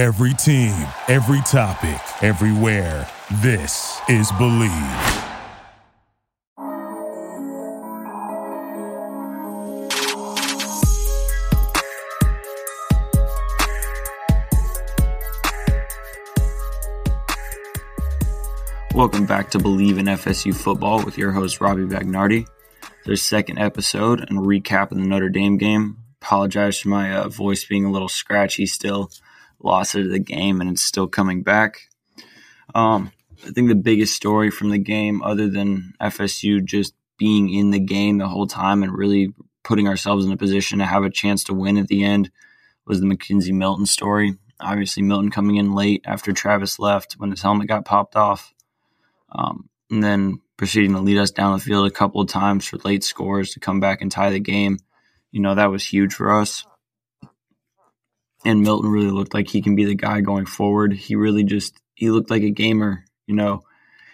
Every team, every topic, everywhere. This is Bleav. Welcome back to Bleav in FSU Football with your host, Robbie Bagnardi. Their second episode and recap of the Notre Dame game. Apologize for my uh, voice being a little scratchy still. Lost it of the game and it's still coming back. Um, I think the biggest story from the game, other than FSU just being in the game the whole time and really putting ourselves in a position to have a chance to win at the end, was the McKenzie Milton story. Obviously, Milton coming in late after Travis left when his helmet got popped off. Um, and then proceeding to lead us down the field a couple of times for late scores to come back and tie the game. You know, that was huge for us. And Milton really looked like he can be the guy going forward. He really just he looked like a gamer, you know.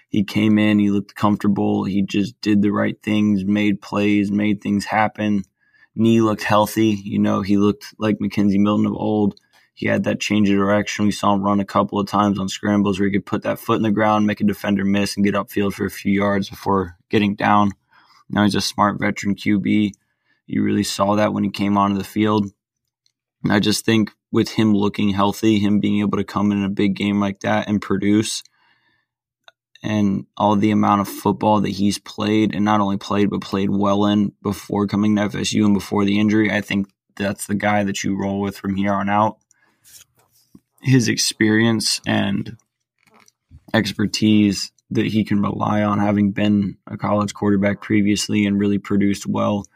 He came in, he looked comfortable, he just did the right things, made plays, made things happen. Knee looked healthy, you know, he looked like McKenzie Milton of old he had that change of direction. We saw him run a couple of times on scrambles where he could put that foot in the ground, make a defender miss, and get upfield for a few yards before getting down. Now he's a smart veteran QB. You really saw that when he came onto the field. I just think with him looking healthy, him being able to come in a big game like that and produce, and all the amount of football that he's played, and not only played, but played well in before coming to FSU and before the injury, I think that's the guy that you roll with from here on out his experience and expertise that he can rely on, having been a college quarterback previously and really produced well,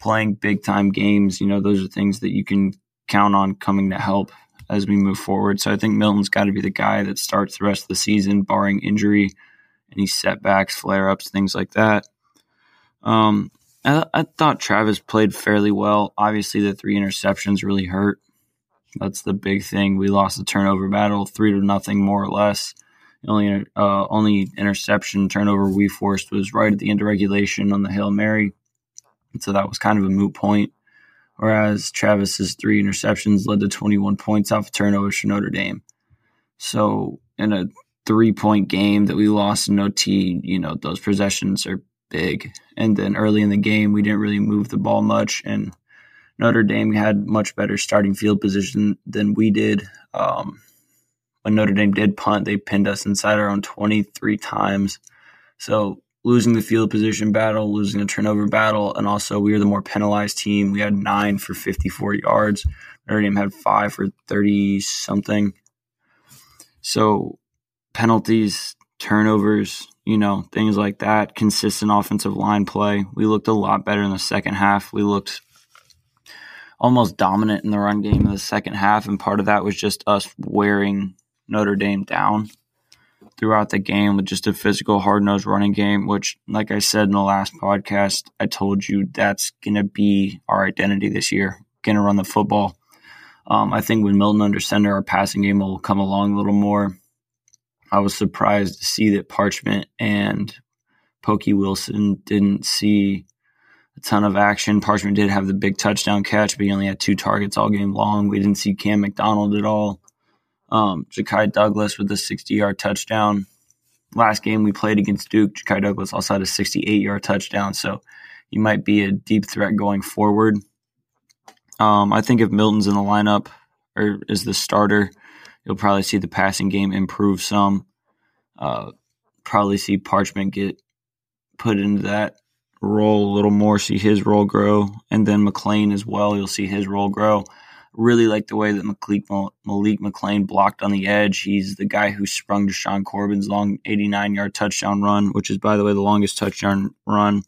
playing big time games. You know, those are things that you can count on coming to help as we move forward. So I think Milton's got to be the guy that starts the rest of the season, barring injury, any setbacks, flare ups, things like that. Um, I, I thought Travis played fairly well. Obviously, the three interceptions really hurt. That's the big thing. We lost the turnover battle, three to nothing, more or less. The only uh, only interception turnover we forced was right at the end of regulation on the hail mary, and so that was kind of a moot point. Whereas Travis's three interceptions led to 21 points off of turnovers for Notre Dame. So in a three point game that we lost in OT, you know those possessions are big. And then early in the game, we didn't really move the ball much, and Notre Dame had much better starting field position than we did. Um, when Notre Dame did punt, they pinned us inside our own 23 times. So losing the field position battle, losing the turnover battle, and also we were the more penalized team. We had nine for 54 yards. Notre Dame had five for 30 something. So penalties, turnovers, you know, things like that, consistent offensive line play. We looked a lot better in the second half. We looked almost dominant in the run game in the second half, and part of that was just us wearing Notre Dame down throughout the game with just a physical, hard nosed running game. Which, like I said in the last podcast, I told you that's going to be our identity this year. Going to run the football. Um, I think when Milton under center, our passing game will come along a little more. I was surprised to see that Parchment and Pokey Wilson didn't see a ton of action. Parchment did have the big touchdown catch, but he only had two targets all game long. We didn't see Cam McDonald at all. Um, Ja'Khi Douglas with a 60 yard touchdown. Last game we played against Duke, Ja'Khi Douglas also had a 68 yard touchdown. So he might be a deep threat going forward. Um, I think if Milton's in the lineup or is the starter, you'll probably see the passing game improve some. Uh, probably see Parchment get put into that role a little more, see his role grow, and then McClain as well. You'll see his role grow. Really like the way that Malik, Malik McClain blocked on the edge. He's the guy who sprung Jashaun Corbin's long 89 yard touchdown run, which is, by the way, the longest touchdown run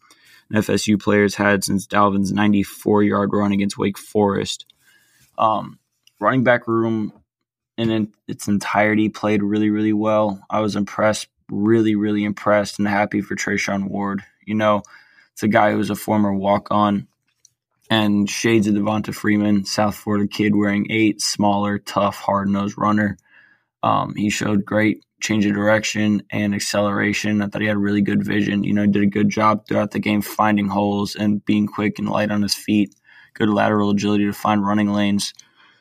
an FSU players had since Dalvin's 94 yard run against Wake Forest. Um, running back room in its entirety played really, really well. I was impressed, really, really impressed, and happy for Treshaun Ward. You know, it's a guy who was a former walk on and shades of Devonta Freeman, South Florida kid wearing eight, smaller, tough, hard nosed runner. Um, he showed great change of direction and acceleration. I thought he had really good vision. You know, did a good job throughout the game finding holes and being quick and light on his feet. Good lateral agility to find running lanes.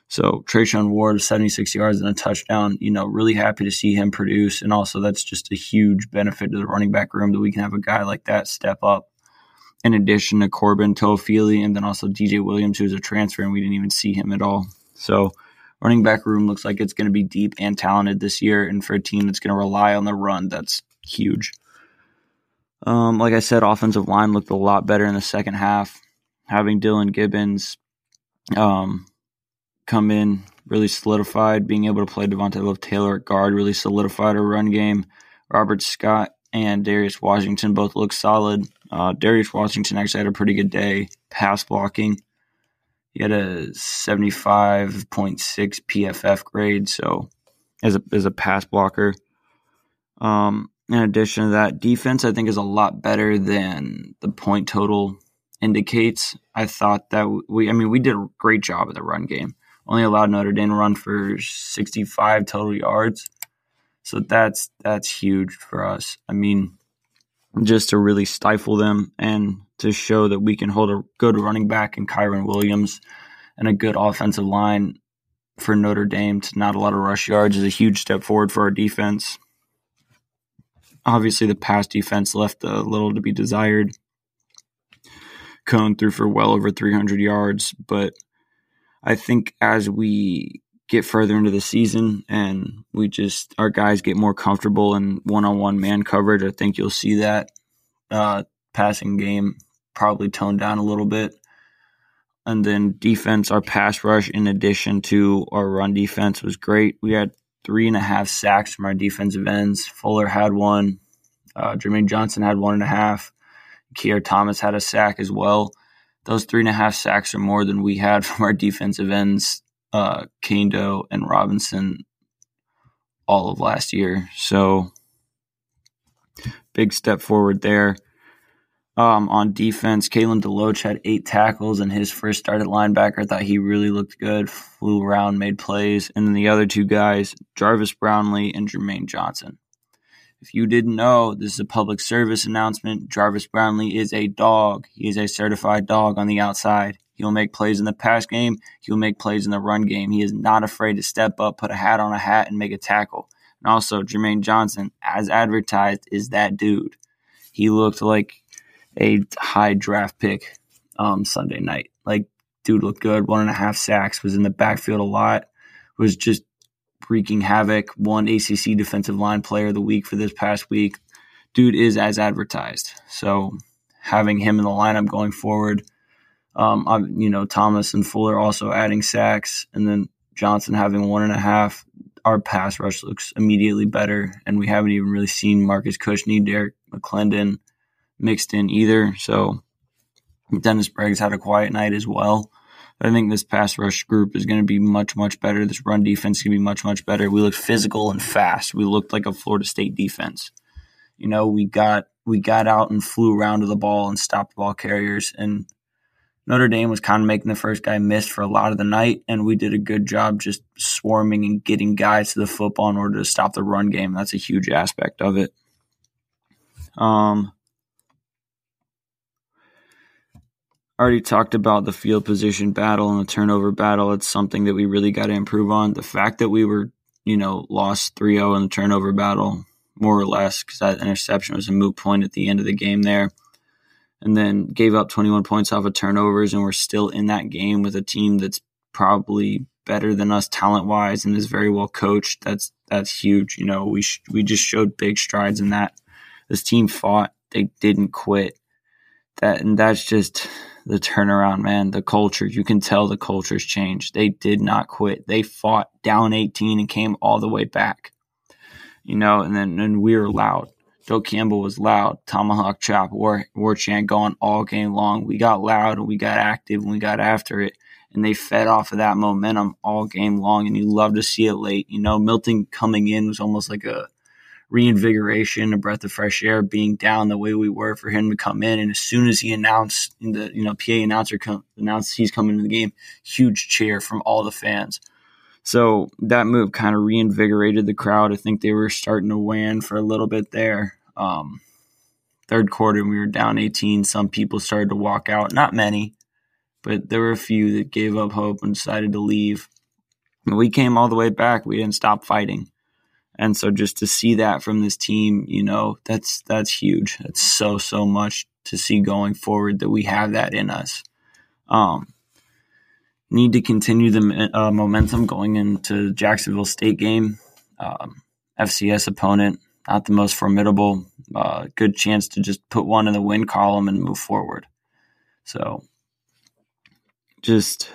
So Treshaun Ward, 76 yards and a touchdown. You know, really happy to see him produce. And also, that's just a huge benefit to the running back room that we can have a guy like that step up. In addition to Corbin Toafili and then also DJ Williams, who's a transfer, and we didn't even see him at all. So running back room looks like it's going to be deep and talented this year. And for a team that's going to rely on the run, that's huge. Um, like I said, offensive line looked a lot better in the second half. Having Dillan Gibbons, um, come in, really solidified. Being able to play Devontay Love Taylor at guard really solidified our run game. Robert Scott and Darius Washington both look solid. Uh, Darius Washington actually had a pretty good day pass blocking. He had a 75.6 PFF grade, so as a as a pass blocker. Um, in addition to that, defense I think is a lot better than the point total indicates. I thought that we, I mean, we did a great job of the run game only allowed Notre Dame to run for 65 total yards. So that's that's huge for us. I mean, just to really stifle them and to show that we can hold a good running back in Kyren Williams and a good offensive line for Notre Dame to not a lot of rush yards is a huge step forward for our defense. Obviously, the pass defense left a little to be desired. Coan threw for well over 300 yards, but I think as we get further into the season and we just our guys get more comfortable in one-on-one man coverage, I think you'll see that uh, passing game probably toned down a little bit. And then defense, our pass rush, in addition to our run defense, was great. We had three and a half sacks from our defensive ends. Fuller had one. Uh, Jermaine Johnson had one and a half. Keir Thomas had a sack as well those three and a half sacks are more than we had from our defensive ends, uh, Kaindoh and Robinson, all of last year. So big step forward there. Um, on defense, Kalen DeLoach had eight tackles in his first start at linebacker. Thought he really looked good, flew around, made plays. And then the other two guys, Jarvis Brownlee and Jermaine Johnson. If you didn't know, this is a public service announcement. Jarvis Brownlee is a dog. He is a certified dog on the outside. He'll make plays in the pass game. He'll make plays in the run game. He is not afraid to step up, put a hat on a hat, and make a tackle. And also, Jermaine Johnson, as advertised, is that dude. He looked like a high draft pick um, Sunday night. Like, dude looked good. Won and a half sacks, was in the backfield a lot, was just wreaking havoc. One ACC Defensive Line Player of the Week for this past week. Dude is as advertised. So having him in the lineup going forward, um, you know, Thomas and Fuller also adding sacks, and then Johnson having one and a half. Our pass rush looks immediately better, and we haven't even really seen Marcus Cushney, Derek McLendon mixed in either. So Dennis Briggs had a quiet night as well. I think this pass rush group is going to be much, much better. This run defense to be much, much better. We looked physical and fast. We looked like a Florida State defense. You know, we got we got out and flew around to the ball and stopped ball carriers. And Notre Dame was kind of making the first guy miss for a lot of the night, and we did a good job just swarming and getting guys to the football in order to stop the run game. That's a huge aspect of it. Um, I already talked about the field position battle and the turnover battle. It's something that we really got to improve on. The fact that we were, you know, lost 3 0 in the turnover battle, more or less, because that interception was a moot point at the end of the game there. And then gave up 21 points off of turnovers, and we're still in that game with a team that's probably better than us talent wise and is very well coached. That's that's huge. You know, we sh- we just showed big strides in that. This team fought; they didn't quit. That and that's just the turnaround, man, the culture. You can tell the culture's changed. They did not quit. They fought down 18 and came all the way back. You know, and then and we were loud. Doak Campbell was loud. Tomahawk chop, war, war chant going all game long. We got loud and we got active and we got after it. And they fed off of that momentum all game long. And you love to see it late. You know, Milton coming in was almost like a reinvigoration, a breath of fresh air, being down the way we were for him to come in. And as soon as he announced, the you know PA announcer come, announced he's coming to the game, huge cheer from all the fans. So that move kind of reinvigorated the crowd. I think they were starting to wane for a little bit there. Um, third quarter, we were down 18. Some people started to walk out. Not many, but there were a few that gave up hope and decided to leave. we came all the way back. We didn't stop fighting. And so just to see that from this team, you know, that's that's huge. That's so so much to see going forward that we have that in us. Um, need to continue the uh, momentum going into Jacksonville State game. Um, FCS opponent, not the most formidable. Uh, good chance to just put one in the win column and move forward. So, just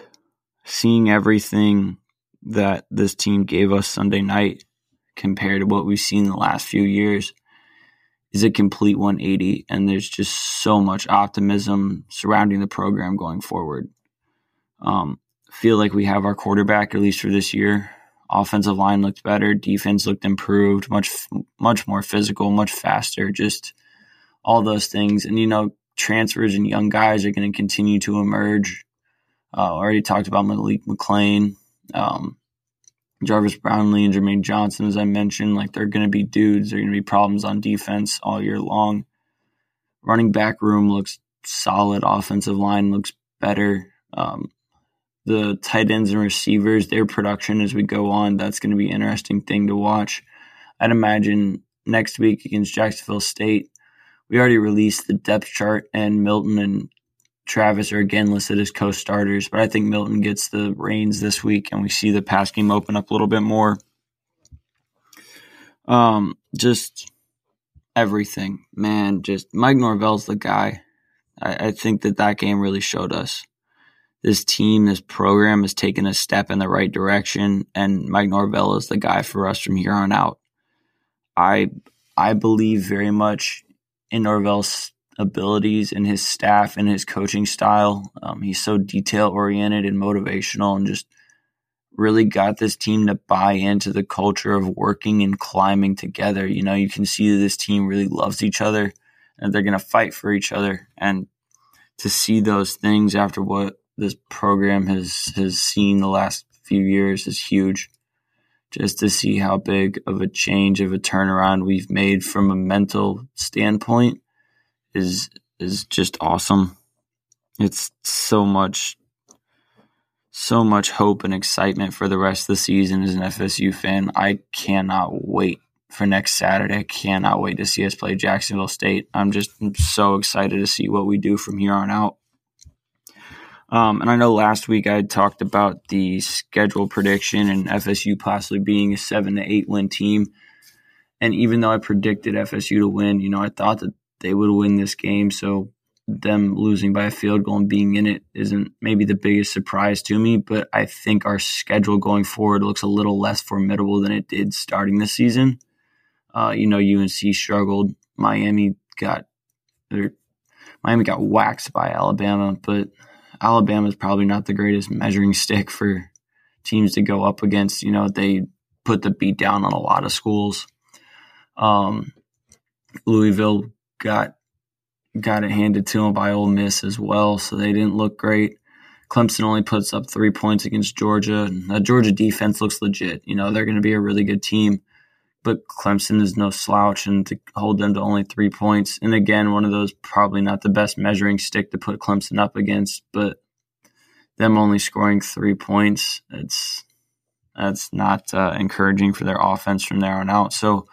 seeing everything that this team gave us Sunday night compared to what we've seen the last few years is a complete 180 and there's just so much optimism surrounding the program going forward um, feel like we have our quarterback at least for this year offensive line looked better defense looked improved much much more physical much faster just all those things and you know transfers and young guys are going to continue to emerge uh, already talked about Malik McClain, um, Jarvis Brownlee and Jermaine Johnson, as I mentioned, like they're going to be dudes. They're going to be problems on defense all year long. Running back room looks solid. Offensive line looks better. Um, the tight ends and receivers, their production as we go on, that's going to be an interesting thing to watch. I'd imagine next week against Jacksonville State, we already released the depth chart, and Milton and Travis are again listed as co-starters, but I think Milton gets the reins this week, and we see the pass game open up a little bit more. Um, just everything, man. Just Mike Norvell's the guy. I, I think that that game really showed us this team, this program has taken a step in the right direction, and Mike Norvell is the guy for us from here on out. I I believe very much in Norvell's abilities and his staff and his coaching style. Um, he's so detail oriented and motivational and just really got this team to buy into the culture of working and climbing together. You know, you can see that this team really loves each other and they're going to fight for each other. And to see those things after what this program has, has seen the last few years is huge. Just to see how big of a change of a turnaround we've made from a mental standpoint is is just awesome. It's so much so much hope and excitement for the rest of the season as an FSU fan. I cannot wait for next Saturday. I cannot wait to see us play Jacksonville State. I'm just so excited to see what we do from here on out. Um, and I know last week I talked about the schedule prediction and FSU possibly being a seven to eight win team. And even though I predicted FSU to win, you know, I thought that they would win this game. So them losing by a field goal and being in it isn't maybe the biggest surprise to me, but I think our schedule going forward looks a little less formidable than it did starting the season. Uh, you know, UNC struggled. Miami got Miami got waxed by Alabama, but Alabama is probably not the greatest measuring stick for teams to go up against. You know, they put the beat down on a lot of schools. Um, Louisville got got it handed to them by Ole Miss as well, so they didn't look great. Clemson only puts up three points against Georgia. The Georgia defense looks legit. You know, they're going to be a really good team, but Clemson is no slouch, and to hold them to only three points, and again, one of those probably not the best measuring stick to put Clemson up against, but them only scoring three points, it's that's not uh, encouraging for their offense from there on out. So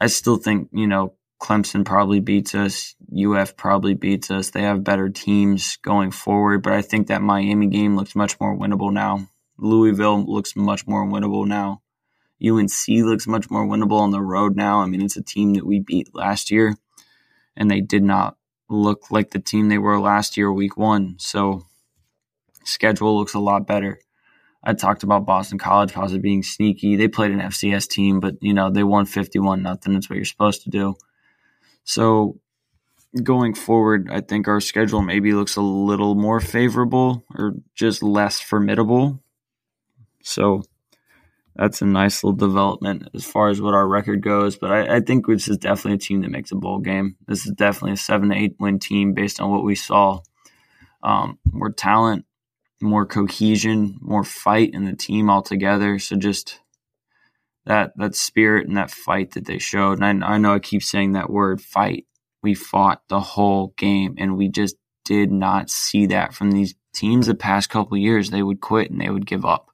I still think you know Clemson probably beats us. UF probably beats us. They have better teams going forward, but I think that Miami game looks much more winnable now. Louisville looks much more winnable now. UNC looks much more winnable on the road now. I mean, it's a team that we beat last year, and they did not look like the team they were last year, week one. So, schedule looks a lot better. I talked about Boston College possibly being sneaky. They played an FCS team, but you know they won fifty-one nothing. That's what you're supposed to do. So going forward, I think our schedule maybe looks a little more favorable or just less formidable. So that's a nice little development as far as what our record goes. But I, I, think this is definitely a team that makes a bowl game. This is definitely a seven to eight win team based on what we saw. Um, more talent, more cohesion, more fight in the team altogether. So just that that spirit and that fight that they showed. And I, I know I keep saying that word fight. We fought the whole game, and we just did not see that from these teams the past couple years. They would quit and they would give up.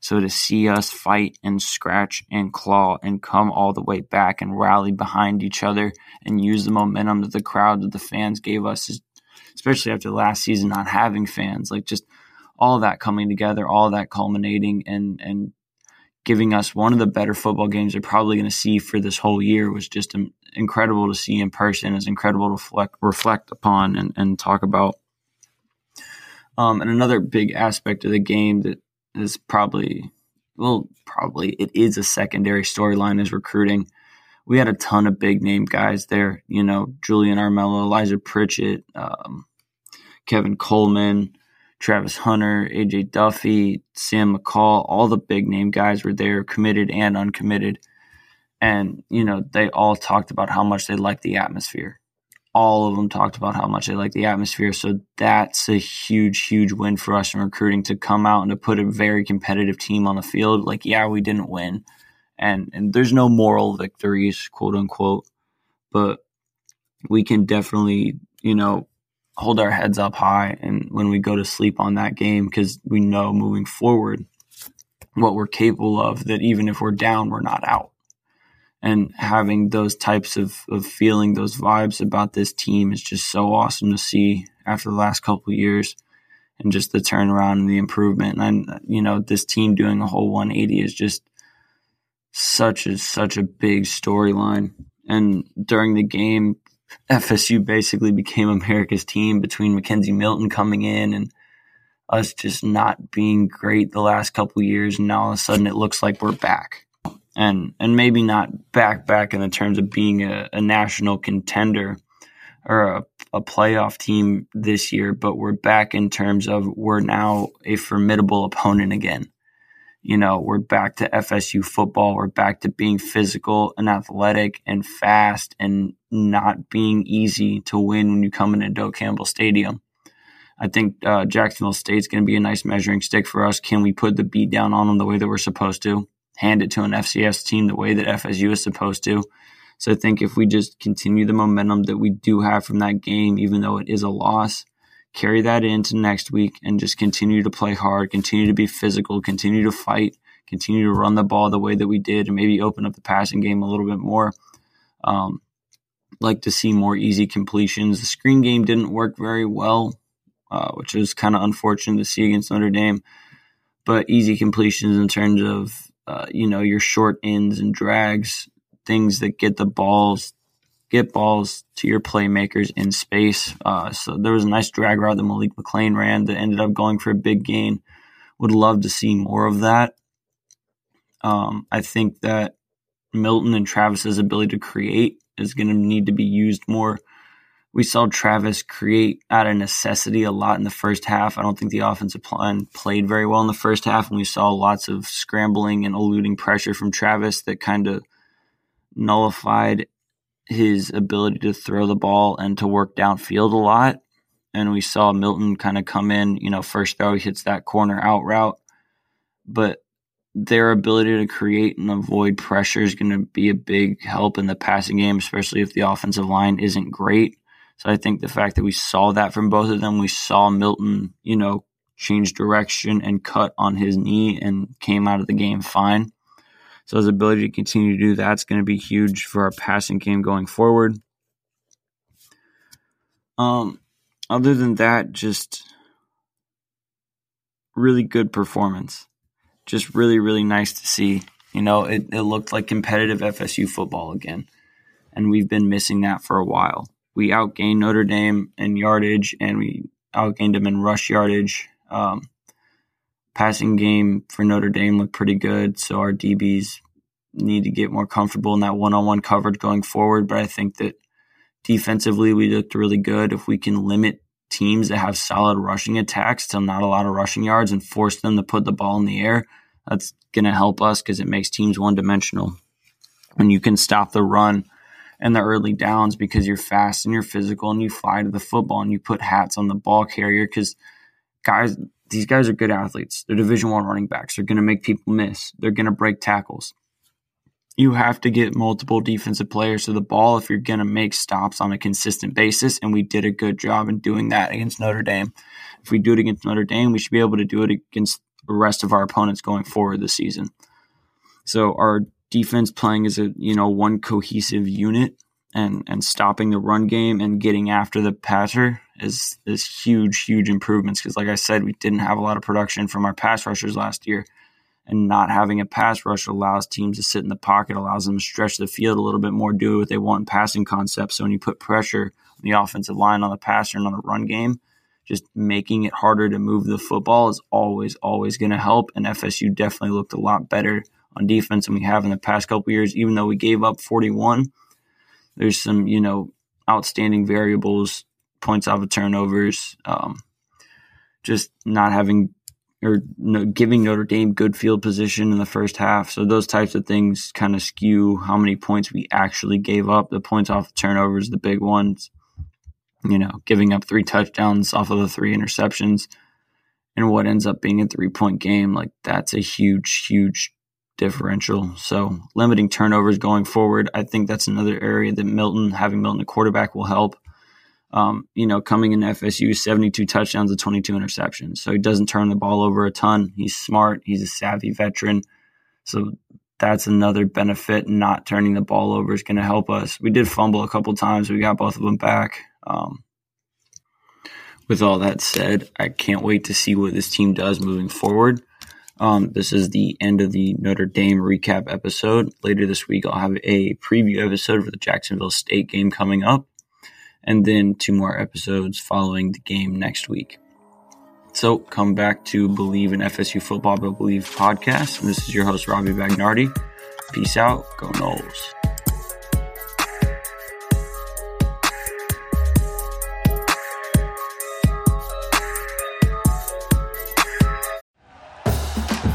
So to see us fight and scratch and claw and come all the way back and rally behind each other and use the momentum that the crowd that the fans gave us, especially after last season not having fans, like just all that coming together, all that culminating and and giving us one of the better football games they're probably going to see for this whole year was just incredible to see in person. It's incredible to reflect, reflect upon and, and talk about. Um, and another big aspect of the game that is probably, well, probably it is a secondary storyline is recruiting. We had a ton of big name guys there, you know, Julian Armella, Elijah Pritchett, um, Kevin Coleman, Travis Hunter, AJ Duffy, Sam McCall, all the big name guys were there, committed and uncommitted. And, you know, they all talked about how much they liked the atmosphere. All of them talked about how much they like the atmosphere. So that's a huge, huge win for us in recruiting to come out and to put a very competitive team on the field. Like, yeah, we didn't win. And and there's no moral victories, quote unquote. But we can definitely, you know, hold our heads up high and when we go to sleep on that game because we know moving forward what we're capable of that even if we're down we're not out and having those types of, of feeling those vibes about this team is just so awesome to see after the last couple years and just the turnaround and the improvement. And you know this team doing a whole 180 is just such a such a big storyline. And during the game FSU basically became America's team between McKenzie Milton coming in and us just not being great the last couple years, and now all of a sudden it looks like we're back, and and maybe not back back in the terms of being a, a national contender or a, a playoff team this year, but we're back in terms of we're now a formidable opponent again you know, we're back to FSU football. We're back to being physical and athletic and fast and not being easy to win when you come into Doak Campbell Stadium. I think uh, Jacksonville State's going to be a nice measuring stick for us. Can we put the beat down on them the way that we're supposed to? Hand it to an FCS team the way that FSU is supposed to. So I think if we just continue the momentum that we do have from that game, even though it is a loss, carry that into next week and just continue to play hard, continue to be physical, continue to fight, continue to run the ball the way that we did, and maybe open up the passing game a little bit more. Um, like to see more easy completions. The screen game didn't work very well, uh, which was kind of unfortunate to see against Notre Dame. But easy completions in terms of uh, you know your short ends and drags, things that get the balls get balls to your playmakers in space. Uh, so there was a nice drag route that Malik McClain ran that ended up going for a big gain. Would love to see more of that. Um, I think that Milton and Travis's ability to create is going to need to be used more. We saw Travis create out of necessity a lot in the first half. I don't think the offensive line played very well in the first half, and we saw lots of scrambling and eluding pressure from Travis that kind of nullified his ability to throw the ball and to work downfield a lot. And we saw Milton kind of come in, you know, first throw, he hits that corner out route. But their ability to create and avoid pressure is going to be a big help in the passing game, especially if the offensive line isn't great. So I think the fact that we saw that from both of them, we saw Milton, you know, change direction and cut on his knee and came out of the game fine. So his ability to continue to do that's going to be huge for our passing game going forward. Um, other than that, just really good performance. Just really, really nice to see. You know, it, it looked like competitive FSU football again. And we've been missing that for a while. We outgained Notre Dame in yardage and we outgained them in rush yardage. Um, passing game for Notre Dame looked pretty good. So our DBs need to get more comfortable in that one on one coverage going forward. But I think that defensively, we looked really good. If we can limit teams that have solid rushing attacks to not a lot of rushing yards and force them to put the ball in the air, that's going to help us because it makes teams one dimensional. And you can stop the run in the early downs because you're fast and you're physical and you fly to the football and you put hats on the ball carrier because guys these guys are good athletes. They're Division One running backs. They're going to make people miss. They're going to break tackles. You have to get multiple defensive players to the ball if you're going to make stops on a consistent basis. And we did a good job in doing that against Notre Dame. If we do it against Notre Dame, we should be able to do it against the rest of our opponents going forward this season. So our defense playing as a you know one cohesive unit and and stopping the run game and getting after the passer is is huge huge improvements. Because like I said we didn't have a lot of production from our pass rushers last year and not having a pass rush allows teams to sit in the pocket allows them to stretch the field a little bit more do what they want in passing concepts. So when you put pressure on the offensive line on the passer and on the run game just making it harder to move the football is always always going to help. And FSU definitely looked a lot better on defense than we have in the past couple years even though we gave up 41 there's some, you know, outstanding variables, points off of turnovers, um, just not having or no, giving Notre Dame good field position in the first half. So those types of things kind of skew how many points we actually gave up. The points off the turnovers, the big ones, you know, giving up three touchdowns off of the three interceptions and what ends up being a three point game. Like that's a huge, huge differential. So limiting turnovers going forward, I think that's another area that Milton, having Milton the quarterback, will help. Um, you know, coming in FSU, 72 touchdowns and 22 interceptions. So he doesn't turn the ball over a ton. He's smart. He's a savvy veteran. So that's another benefit. Not turning the ball over is going to help us. We did fumble a couple times. We got both of them back. Um, with all that said, I can't wait to see what this team does moving forward. Um, this is the end of the Notre Dame recap episode. Later this week, I'll have a preview episode for the Jacksonville State game coming up, and then two more episodes following the game next week. So come back to Bleav in FSU Football, but Bleav podcast. This is your host, Robbie Bagnardi. Peace out. Go Noles.